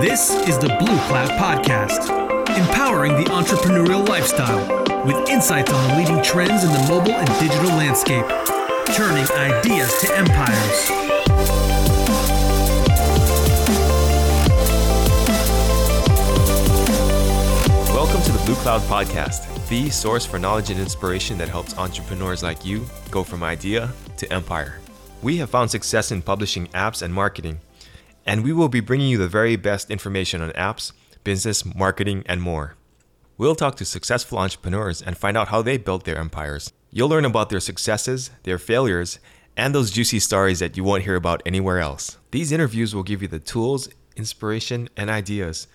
This is the Blue Cloud Podcast, empowering the entrepreneurial lifestyle with insights on the leading trends in the mobile and digital landscape, turning ideas to empires. Welcome to the Blue Cloud Podcast, the source for knowledge and inspiration that helps entrepreneurs like you go from idea to empire. We have found success in publishing apps and marketing, and we will be bringing you the very best information on apps, business, marketing, and more. We'll talk to successful entrepreneurs and find out how they built their empires. You'll learn about their successes, their failures, and those juicy stories that you won't hear about anywhere else. These interviews will give you the tools, inspiration, and ideas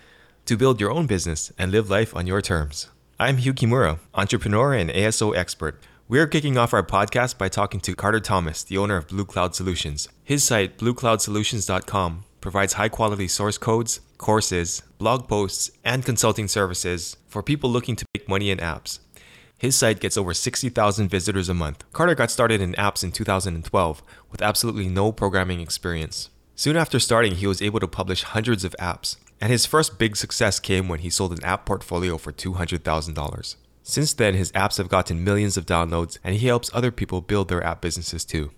to build your own business and live life on your terms. I'm Hugh Kimura, entrepreneur and ASO expert. We're kicking off our podcast by talking to Carter Thomas, the owner of Blue Cloud Solutions. His site, bluecloudsolutions.com, provides high quality source codes, courses, blog posts, and consulting services for people looking to make money in apps. His site gets over 60,000 visitors a month. Carter got started in apps in 2012 with absolutely no programming experience. Soon after starting, he was able to publish hundreds of apps, and his first big success came when he sold an app portfolio for $200,000. Since then, his apps have gotten millions of downloads, and he helps other people build their app businesses too.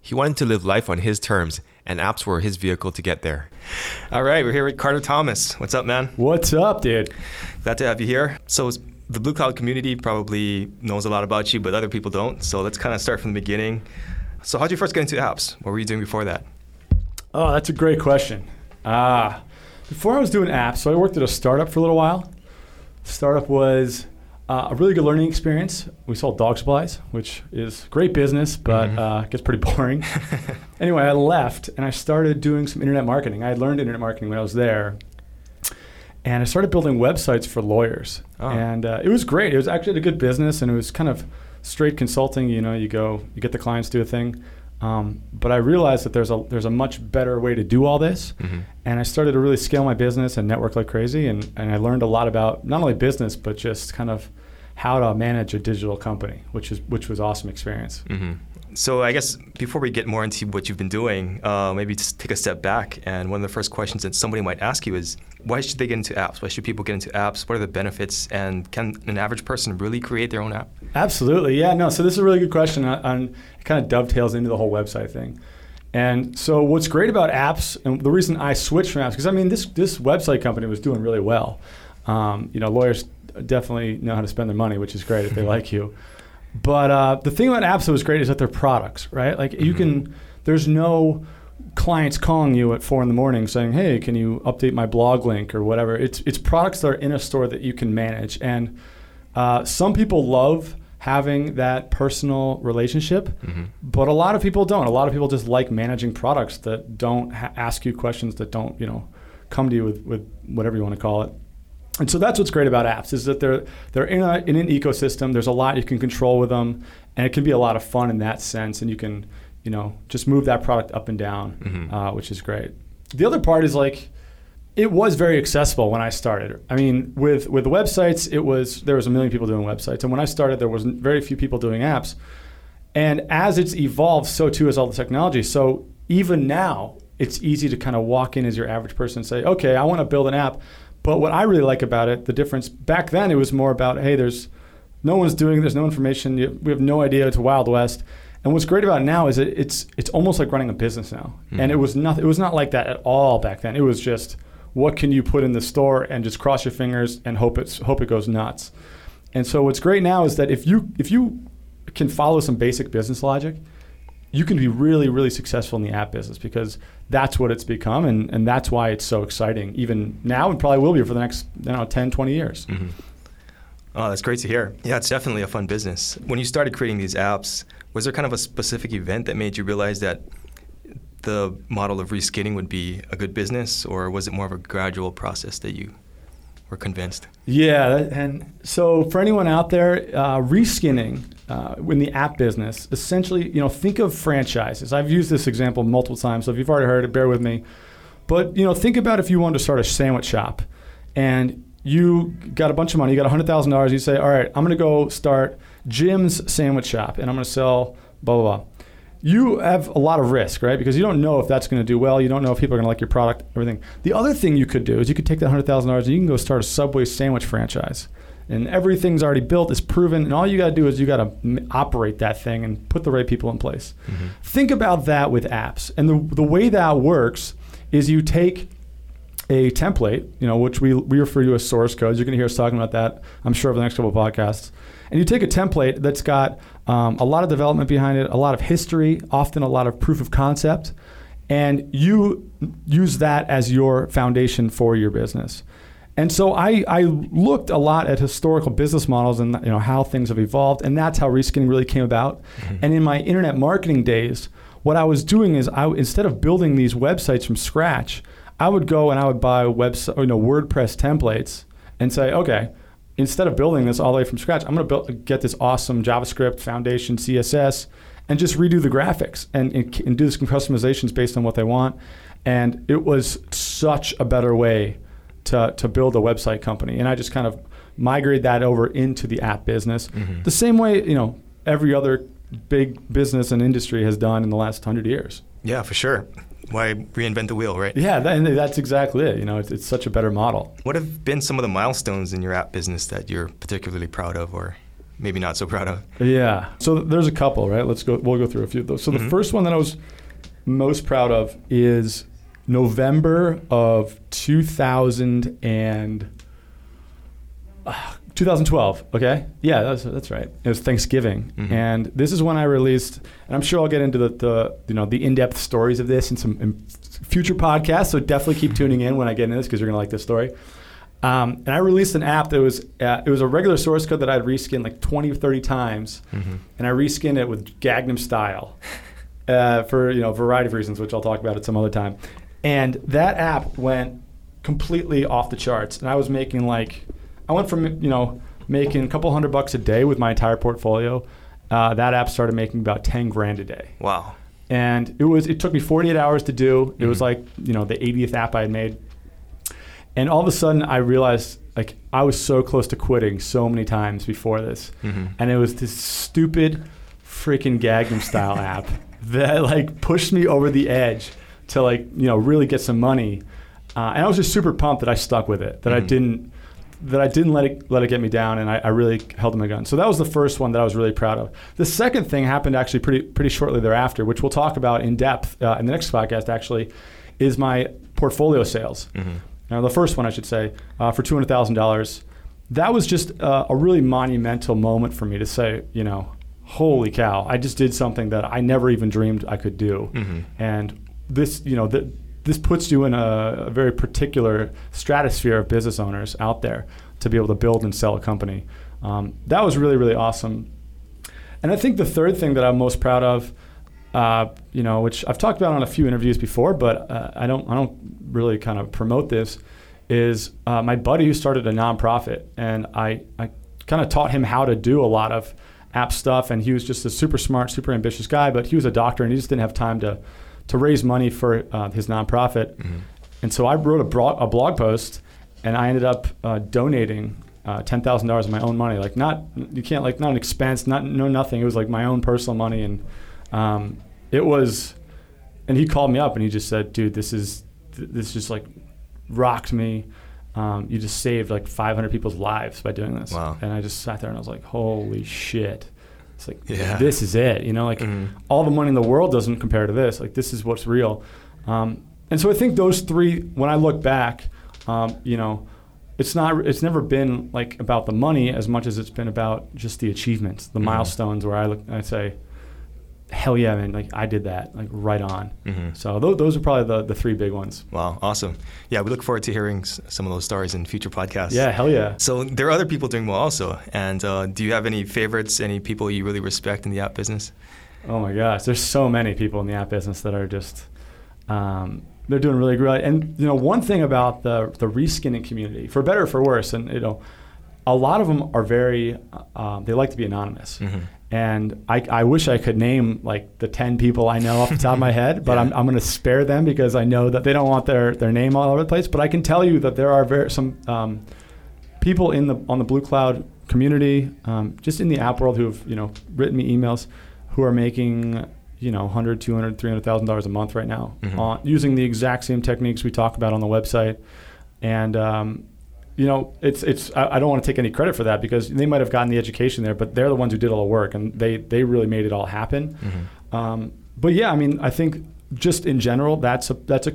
He wanted to live life on his terms, and apps were his vehicle to get there. All right, we're here with Carter Thomas. What's up, man? What's up, dude? Glad to have you here. So, the Blue Cloud community probably knows a lot about you, but other people don't. So, let's kind of start from the beginning. So, how did you first get into apps? What were you doing before that? Oh, that's a great question. Ah, before I was doing apps, so I worked at a startup for a little while. Startup was uh, a really good learning experience. We sold dog supplies, which is great business, but Mhm. uh, gets pretty boring. anyway, I left and I started doing some internet marketing. I had learned internet marketing when I was there. And I started building websites for lawyers. Oh. And uh, it was great. It was actually a good business and it was kind of straight consulting. You know, you go, you get the clients to do a thing. Um, but I realized that there's a there's a much better way to do all this, Mhm. and I started to really scale my business and network like crazy, and, and I learned a lot about not only business but just kind of how to manage a digital company, which is which was awesome experience. hmm So I guess before we get more into what you've been doing, uh, maybe just take a step back. And one of the first questions that somebody might ask you is, why should they get into apps? Why should people get into apps? What are the benefits? And can an average person really create their own app? Absolutely, yeah, no. So this is a really good question, uh, and it kind of dovetails into the whole website thing. And so what's great about apps, and the reason I switched from apps, because I mean this this website company was doing really well. Um, you know, lawyers definitely know how to spend their money, which is great if they like you. But uh, the thing about apps that was great is that they're products, right? Like you can, there's no clients calling you at four in the morning saying, "Hey, can you update my blog link or whatever?" It's it's products that are in a store that you can manage, and uh, some people love having that personal relationship, Mhm. but a lot of people don't. A lot of people just like managing products that don't ha- ask you questions that don't, you know, come to you with, with whatever you want to call it. And so that's what's great about apps is that they're they're in, a, in an ecosystem. There's a lot you can control with them, and it can be a lot of fun in that sense. And you can, you know, just move that product up and down, Mhm. uh, which is great. The other part is like, it was very accessible when I started. I mean, with with websites, it was there was a million people doing websites, and when I started, there was very few people doing apps. And as it's evolved, so too has all the technology. So even now, it's easy to kind of walk in as your average person and say, okay, I want to build an app. But what I really like about it, the difference back then, it was more about, hey, there's no one's doing, it, there's no information, you, we have no idea. It's a wild west. And what's great about it now is it, it's it's almost like running a business now. Hmm. And it was not it was not like that at all back then. It was just what can you put in the store and just cross your fingers and hope it's hope it goes nuts. And so what's great now is that if you if you can follow some basic business logic, you can be really, really successful in the app business because that's what it's become and, and that's why it's so exciting, even now and probably will be for the next you know, 10, 20 years. Mhm. Oh, that's great to hear. Yeah, it's definitely a fun business. When you started creating these apps, was there kind of a specific event that made you realize that the model of reskinning would be a good business, or was it more of a gradual process that you were convinced? Yeah, and so for anyone out there, uh, reskinning uh, in the app business, essentially, you know, think of franchises. I've used this example multiple times, so if you've already heard it, bear with me. But you know, think about if you wanted to start a sandwich shop, and you got a bunch of money, you got hundred thousand dollars. You say, all right, I'm going to go start Jim's sandwich shop, and I'm going to sell blah blah blah. you have a lot of risk, right? Because you don't know if that's going to do well. You don't know if people are going to like your product, everything. The other thing you could do is you could take that hundred thousand dollars and you can go start a Subway sandwich franchise, and everything's already built, it's proven, and all you got to do is you got to operate that thing and put the right people in place. Mm-hmm. Think about that with apps, and the the way that works is you take a template, you know, which we, we refer to as source codes. You're going to hear us talking about that, I'm sure, over the next couple of podcasts. And you take a template that's got um, a lot of development behind it, a lot of history, often a lot of proof of concept, and you use that as your foundation for your business. And so I, I looked a lot at historical business models and you know how things have evolved, and that's how reskinning really came about. Mm-hmm. And in my internet marketing days, what I was doing is I instead of building these websites from scratch, I would go and I would buy website, you know, WordPress templates and say, okay, instead of building this all the way from scratch, I'm going to build, get this awesome JavaScript foundation, CSS, and just redo the graphics and, and, and do some customizations based on what they want. And it was such a better way to, to build a website company. And I just kind of migrated that over into the app business. Mhm. The same way, you know, every other big business and industry has done in the last hundred years. Yeah, for sure. Why reinvent the wheel, right? Yeah, that, and that's exactly it. You know, it's, it's such a better model. What have been some of the milestones in your app business that you're particularly proud of, or maybe not so proud of? Yeah. So there's a couple, right? Let's go. We'll go through a few of those. So the Mhm. first one that I was most proud of is November of 2000 and uh, 2012. Okay. Yeah, that's that's right. It was Thanksgiving, Mhm. and this is when I released. And I'm sure I'll get into the, the you know the in-depth stories of this in some in future podcasts. So definitely keep tuning in when I get into this because you're gonna like this story. Um, and I released an app that was uh, it was a regular source code that I'd reskinned like 20 or 30 times, Mm-hmm. and I reskinned it with Gangnam Style uh, for you know a variety of reasons, which I'll talk about at some other time. And that app went completely off the charts, and I was making like I went from you know making a couple hundred bucks a day with my entire portfolio. Uh, that app started making about 10 grand a day Wow. and it was it took me 48 hours to do it was Mhm. like you know the 80th app i had made and all of a sudden i realized like i was so close to quitting so many times before this Mm-hmm. and it was this stupid freaking Gangnam style app that like pushed me over the edge to like you know really get some money uh, and i was just super pumped that i stuck with it that i Mhm. didn't that I didn't let it let it get me down, and I, I really held my gun. So that was the first one that I was really proud of. The second thing happened actually pretty pretty shortly thereafter, which we'll talk about in depth uh, in the next podcast. Actually, is my portfolio sales. Mm-hmm. Now, the first one I should say uh, for two hundred thousand dollars. That was just uh, a really monumental moment for me to say, you know, holy cow! I just did something that I never even dreamed I could do, Mhm. and this, you know, th- this puts you in a, a very particular stratosphere of business owners out there to be able to build and sell a company. Um, that was really, really awesome. And I think the third thing that I'm most proud of, uh, you know, which I've talked about on a few interviews before, but uh, I don't, I don't really kind of promote this, is uh, my buddy who started a nonprofit, and I, I kind of taught him how to do a lot of app stuff, and he was just a super smart, super ambitious guy, but he was a doctor, and he just didn't have time to, to raise money for uh, his nonprofit. Mm-hmm. And so I wrote a, bro- a blog post, and I ended up uh, donating uh, ten thousand dollars of my own money. Like not you can't like not an expense, not no nothing. It was like my own personal money, and um, it was. And he called me up and he just said, "Dude, this is th- this just like rocked me. Um, you just saved like 500 people's lives by doing this." Wow. And I just sat there and I was like, "Holy shit!" It's like Yeah. this is it. You know, like Mhm. all the money in the world doesn't compare to this. Like this is what's real. Um, and so I think those three, when I look back, um, you know, it's not, it's never been like about the money as much as it's been about just the achievements, the Mhm. milestones where I look, I say, hell yeah, man, like I did that, like right on. Mhm. So those, those are probably the, the three big ones. Wow, awesome. Yeah, we look forward to hearing s- some of those stories in future podcasts. Yeah, hell yeah. So there are other people doing well also. And uh, do you have any favorites, any people you really respect in the app business? Oh my gosh, there's so many people in the app business that are just um, they're doing really great. And you know, one thing about the the reskinning community, for better or for worse, and you know, a lot of them are very uh, they like to be anonymous. Mhm. And I, I wish I could name like the 10 people I know off the top of my head, but Yeah. I'm, I'm going to spare them because I know that they don't want their, their name all over the place. But I can tell you that there are very, some um, people in the on the Blue Cloud community, um, just in the app world, who have you know written me emails, who are making you know 100 200 300000 dollars a month right now Mhm. on using the exact same techniques we talk about on the website and um, you know it's it's I, I don't want to take any credit for that because they might have gotten the education there but they're the ones who did all the work and they they really made it all happen Mhm. um, but yeah i mean i think just in general that's a that's a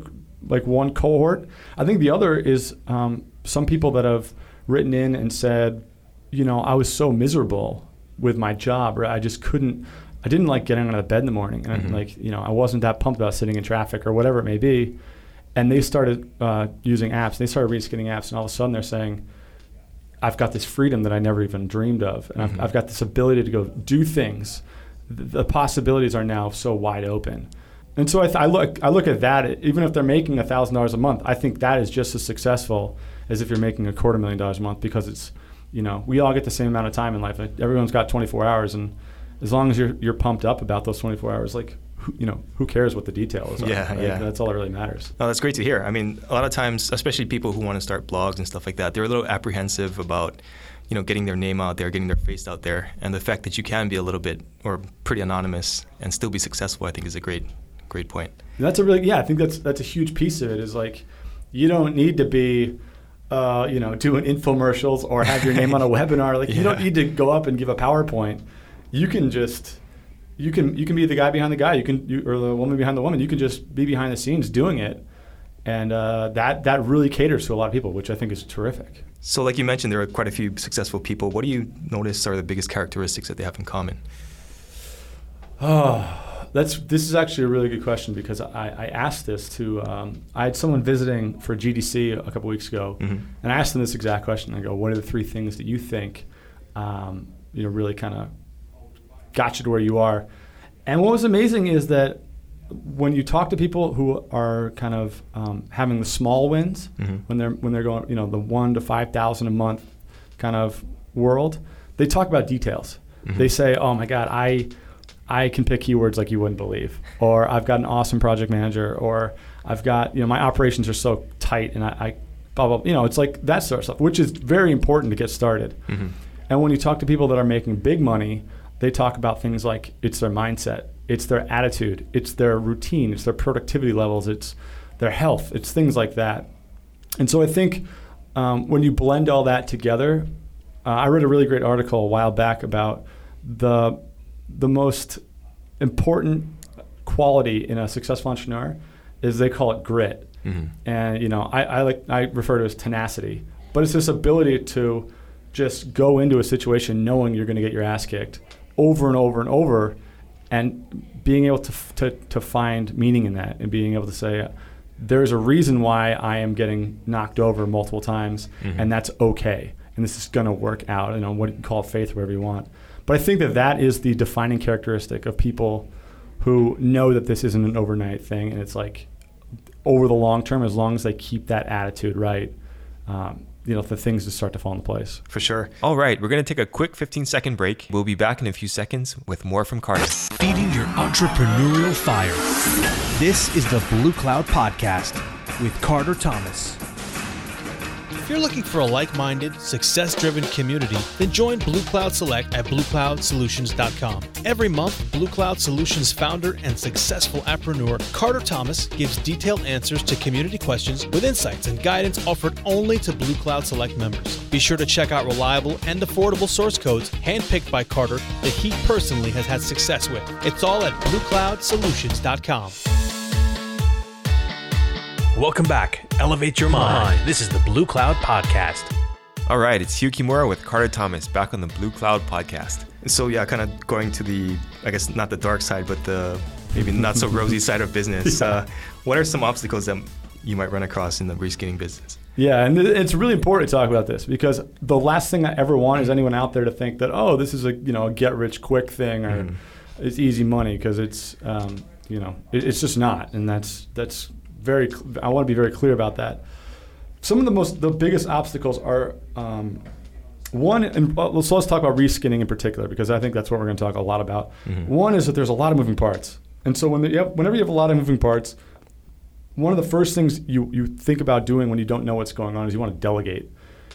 like one cohort i think the other is um, some people that have written in and said you know i was so miserable with my job or i just couldn't i didn't like getting out of bed in the morning and Mhm. like you know i wasn't that pumped about sitting in traffic or whatever it may be and they started uh, using apps. They started reskinning apps and all of a sudden they're saying i've got this freedom that i never even dreamed of and Mhm. I've, I've got this ability to go do things. Th- the possibilities are now so wide open. And so I, th- I look I look at that even if they're making thousand dollars a month I think that is just as successful as if you're making a quarter million dollars a month because it's you know we all get the same amount of time in life. Like, everyone's got 24 hours and as long as you're you're pumped up about those 24 hours like you know who cares what the details are Yeah, right? yeah. that's all that really matters Oh, that's great to hear. I mean, a lot of times, especially people who want to start blogs and stuff like that, they're a little apprehensive about, you know, getting their name out there, getting their face out there, and the fact that you can be a little bit or pretty anonymous and still be successful, I think, is a great, great point. That's a really yeah. I think that's that's a huge piece of it. Is like you don't need to be, uh, you know, doing infomercials or have your name on a webinar. Like you don't need to go up and give a PowerPoint. You can just you can you can be the guy behind the guy. You can you, or the woman behind the woman. You can just be behind the scenes doing it, and uh, that that really caters to a lot of people, which I think is terrific. So, like you mentioned, there are quite a few successful people. What do you notice are the biggest characteristics that they have in common? Oh, that's this is actually a really good question because I, I asked this to um, I had someone visiting for GDC a couple weeks ago, Mhm. and I asked them this exact question. I go, "What are the three things that you think, um, you know, really kind of got you to where you are?" And what was amazing is that when you talk to people who are kind of um, having the small wins, Mhm. when they're when they're going, you know, the one to five thousand a month kind of world, they talk about details. Mhm. They say, "Oh my God, I." I can pick keywords like you wouldn't believe, or I've got an awesome project manager, or I've got you know my operations are so tight, and I, I blah blah. You know, it's like that sort of stuff, which is very important to get started. Mhm. And when you talk to people that are making big money, they talk about things like it's their mindset, it's their attitude, it's their routine, it's their productivity levels, it's their health, it's things like that. And so I think um, when you blend all that together, uh, I read a really great article a while back about the the most important quality in a successful entrepreneur is they call it grit Mhm. and you know I, I like I refer to it as tenacity, but it's this ability to just go into a situation knowing you're going to get your ass kicked over and over and over, and being able to f- to to find meaning in that and being able to say there's a reason why I am getting knocked over multiple times, Mhm. and that's okay, and this is going to work out. You know what you call faith, whatever you want. But I think that that is the defining characteristic of people who know that this isn't an overnight thing, and it's like over the long term, as long as they keep that attitude right, um, you know, the things just start to fall into place. For sure. All right, we're going to take a quick 15 second break. We'll be back in a few seconds with more from Carter. Feeding your entrepreneurial fire. This is the Blue Cloud Podcast with Carter Thomas. If you're looking for a like minded, success driven community, then join Blue Cloud Select at BlueCloudSolutions.com. Every month, Blue Cloud Solutions founder and successful entrepreneur Carter Thomas gives detailed answers to community questions with insights and guidance offered only to Blue Cloud Select members. Be sure to check out reliable and affordable source codes handpicked by Carter that he personally has had success with. It's all at BlueCloudSolutions.com. Welcome back. Elevate your mind. This is the Blue Cloud Podcast. All right, it's Hugh Kimura with Carter Thomas back on the Blue Cloud podcast. So yeah, kind of going to the, I guess not the dark side, but the maybe not so rosy side of business. Uh, what are some obstacles that you might run across in the reskinning business? Yeah, and it's really important to talk about this because the last thing I ever want is anyone out there to think that oh, this is a you know a get rich quick thing or Mhm. it's easy money because it's um, you know it, it's just not, and that's that's very. I want to be very clear about that. Some of the most the biggest obstacles are um, one, and well, let's let's talk about reskinning in particular because I think that's what we're going to talk a lot about. Mhm. One is that there's a lot of moving parts, and so when the, you have, whenever you have a lot of moving parts, one of the first things you, you think about doing when you don't know what's going on is you want to delegate.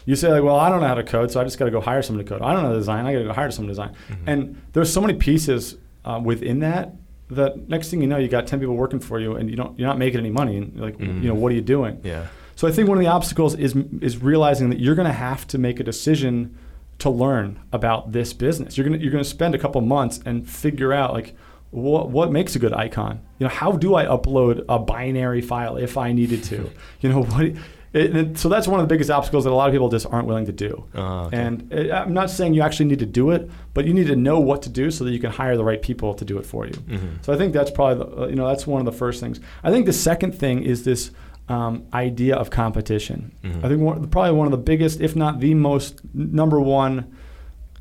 You say like, well, I don't know how to code, so I just got to go hire someone to code. I don't know how to design, I got to go hire someone to design. And there's so many pieces uh, within that that next thing you know, you got ten people working for you, and you don't you're not making any money. And you're like, Mm. you know, what are you doing? Yeah. So I think one of the obstacles is is realizing that you're going to have to make a decision to learn about this business. You're going to you're going to spend a couple months and figure out like what what makes a good icon. You know, how do I upload a binary file if I needed to? you know, what it, and so that's one of the biggest obstacles that a lot of people just aren't willing to do. Uh, okay. And uh, I'm not saying you actually need to do it, but you need to know what to do so that you can hire the right people to do it for you. Mhm. So I think that's probably the, uh, you know that's one of the first things. I think the second thing is this um, idea of competition. Mhm. I think one, probably one of the biggest, if not the most number one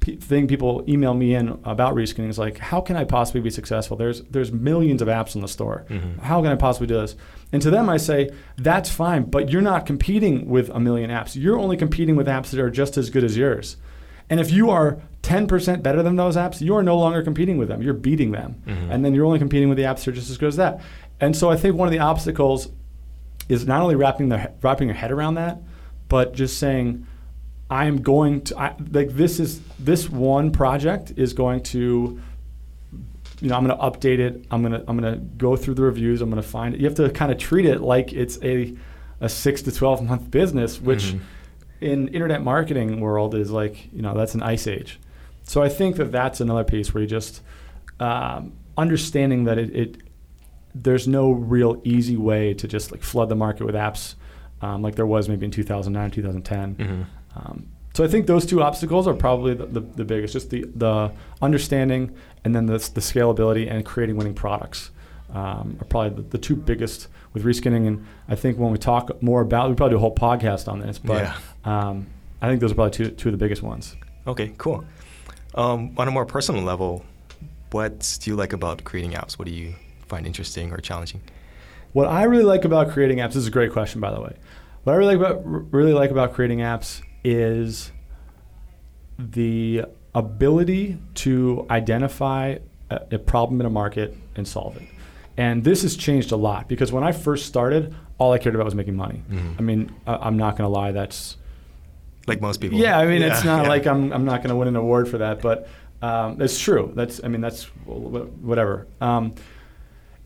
thing people email me in about reskinning is like, how can I possibly be successful? There's there's millions of apps in the store. Mhm. How can I possibly do this? And to them, I say that's fine, but you're not competing with a million apps. You're only competing with apps that are just as good as yours. And if you are 10% better than those apps, you are no longer competing with them. You're beating them. Mhm. And then you're only competing with the apps that are just as good as that. And so I think one of the obstacles is not only wrapping their wrapping your head around that, but just saying, I'm going to I, like this is this one project is going to you know, I'm going to update it. I'm going to I'm going to go through the reviews. I'm going to find it. You have to kind of treat it like it's a a 6 to 12 month business, which Mhm. in internet marketing world is like, you know, that's an ice age. So I think that that's another piece where you just um, understanding that it, it there's no real easy way to just like flood the market with apps um, like there was maybe in 2009, 2010. Mhm. Um, so I think those two obstacles are probably the, the, the biggest, just the, the understanding and then the, the scalability and creating winning products um, are probably the, the two biggest with reskinning. And I think when we talk more about, we probably do a whole podcast on this, but Yeah. um, I think those are probably two, two of the biggest ones. Okay, cool. Um, on a more personal level, what do you like about creating apps? What do you find interesting or challenging? What I really like about creating apps this is a great question, by the way. What I really like about really like about creating apps is the ability to identify a, a problem in a market and solve it. And this has changed a lot because when I first started, all I cared about was making money. Mhm. I mean, I, I'm not going to lie, that's Like most people. yeah, I mean, it's not yeah. like I'm, I'm not going to win an award for that, but um, it's true. That's I mean, that's whatever. Um,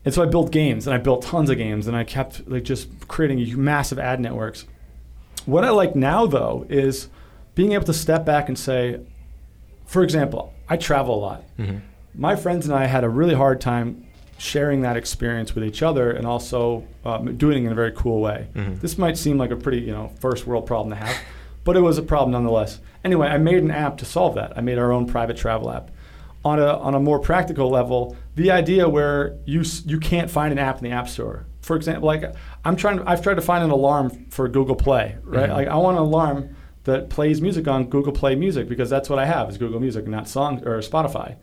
and so I built games, and I built tons of games, and I kept like just creating massive ad networks. What I like now, though, is being able to step back and say, for example, I travel a lot. Mhm. My friends and I had a really hard time sharing that experience with each other, and also um, doing it in a very cool way. Mhm. This might seem like a pretty, you know, first world problem to have, but it was a problem nonetheless. Anyway, I made an app to solve that. I made our own private travel app. On a, on a more practical level, the idea where you you can't find an app in the app store. For example, like I'm trying, I've tried to find an alarm for Google Play, right? Mhm. Like I want an alarm that plays music on Google Play Music because that's what I have is Google Music, not song or Spotify.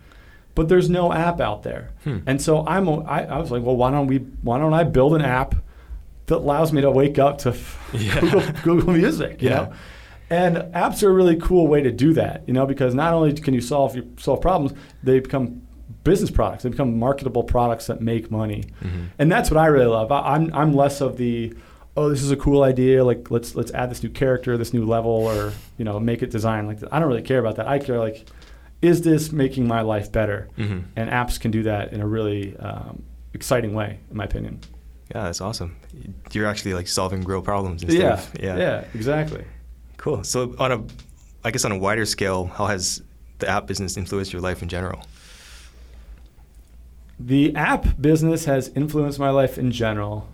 But there's no app out there, Hmm. and so I'm I, I was like, well, why don't we? Why don't I build an app that allows me to wake up to Yeah. Google, Google Music? You Yeah. know, and apps are a really cool way to do that. You know, because not only can you solve your, solve problems, they become business products. They become marketable products that make money, Mhm. and that's what I really love. I, I'm I'm less of the oh this is a cool idea like let's let's add this new character this new level or you know make it design like. I don't really care about that. I care like is this making my life better? Mhm. And apps can do that in a really um, exciting way, in my opinion. Yeah, that's awesome. You're actually like solving real problems instead Yeah, of yeah, exactly. Cool. So on a, I guess on a wider scale, how has the app business influenced your life in general? The app business has influenced my life in general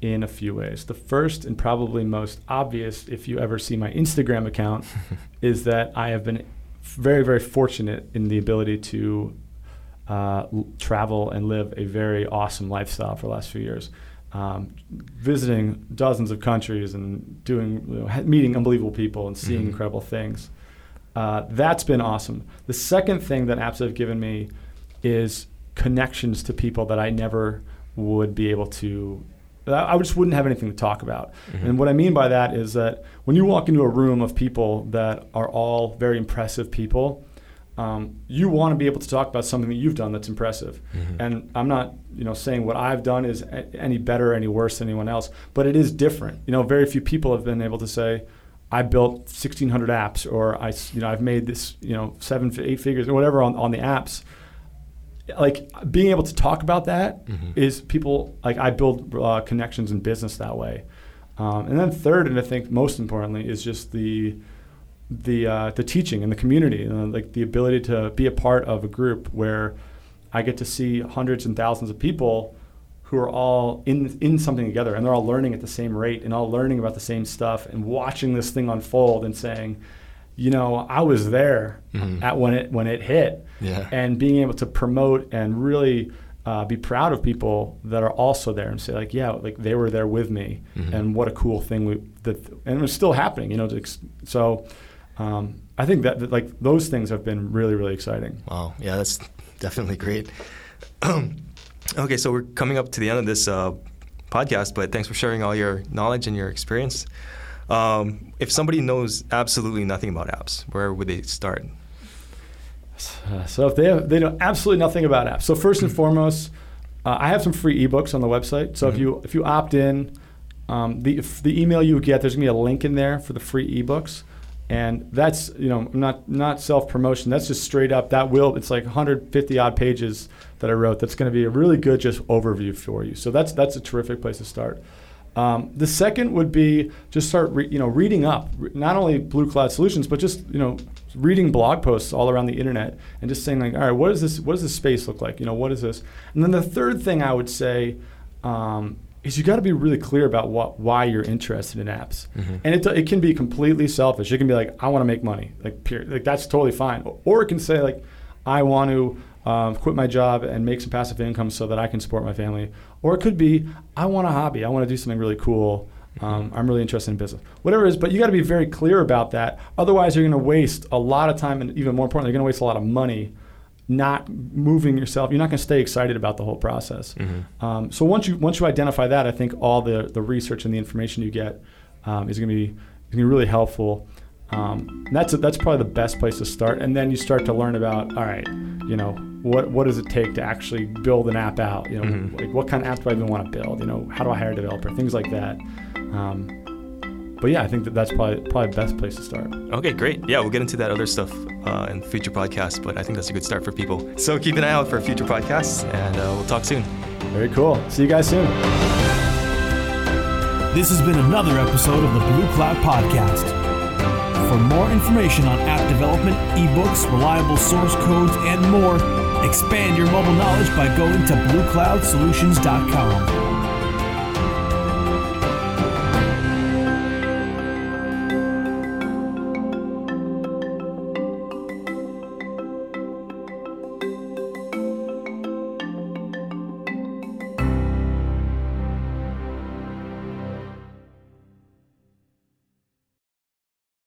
in a few ways. The first and probably most obvious, if you ever see my Instagram account, is that I have been very, very fortunate in the ability to uh, l- travel and live a very awesome lifestyle for the last few years. Um, visiting dozens of countries and doing, you know, meeting unbelievable people and seeing Mhm. incredible things. Uh, that's been awesome. The second thing that apps have given me is connections to people that I never would be able to. I just wouldn't have anything to talk about. Mhm. And what I mean by that is that when you walk into a room of people that are all very impressive people, um, you want to be able to talk about something that you've done that's impressive. Mhm. And I'm not, you know, saying what I've done is a- any better or any worse than anyone else, but it is different. You know, very few people have been able to say, I built 1,600 apps, or I, you know, I've made this, you know, seven, eight figures, or whatever on, on the apps. Like being able to talk about that Mm-hmm. is people like I build uh, connections in business that way. Um, and then third, and I think most importantly, is just the the uh, the teaching and the community, uh, like the ability to be a part of a group where I get to see hundreds and thousands of people who are all in in something together, and they're all learning at the same rate, and all learning about the same stuff, and watching this thing unfold, and saying, you know, I was there Mhm. at when it when it hit, Yeah. and being able to promote and really uh, be proud of people that are also there and say like yeah like they were there with me Mhm. and what a cool thing we that and it's still happening you know to so um, I think that, that like those things have been really really exciting Wow. Yeah, that's definitely great. okay, so we're coming up to the end of this uh, podcast, but thanks for sharing all your knowledge and your experience. Um, if somebody knows absolutely nothing about apps, where would they start? So if they have, they know absolutely nothing about apps. So first and foremost, uh, I have some free ebooks on the website. So if Mhm. you if you opt in, um, the if the email you get, there's gonna be a link in there for the free ebooks, and that's you know not not self promotion. That's just straight up. That will it's like 150 odd pages that I wrote. That's going to be a really good just overview for you. So that's that's a terrific place to start. Um, the second would be just start re- you know reading up, re- not only Blue Cloud Solutions, but just you know reading blog posts all around the internet and just saying like, all right, what does this what does this space look like? You know, what is this? And then the third thing I would say um, is you got to be really clear about what why you're interested in apps. Mhm. And it, it can be completely selfish. It can be like I want to make money, like period. Like that's totally fine. Or it can say like I want to um, quit my job and make some passive income so that I can support my family. Or it could be I want a hobby. I want to do something really cool. Um, I'm really interested in business. Whatever it is, but you got to be very clear about that. Otherwise, you're going to waste a lot of time, and even more importantly, you're going to waste a lot of money not moving yourself. You're not going to stay excited about the whole process. Mhm. Um, so once you once you identify that, I think all the the research and the information you get um, is going to be is going to be really helpful. Um, that's that's probably the best place to start, and then you start to learn about all right, you know, what what does it take to actually build an app out? You know, Mhm. like what kind of app do I even want to build? You know, how do I hire a developer? Things like that. Um, but yeah, I think that that's probably probably the best place to start. Okay, great. Yeah, we'll get into that other stuff uh, in future podcasts, but I think that's a good start for people. So keep an eye out for future podcasts, and uh, we'll talk soon. Very cool. See you guys soon. This has been another episode of the Blue Cloud Podcast. For more information on app development, ebooks, reliable source codes, and more, expand your mobile knowledge by going to bluecloudsolutions.com.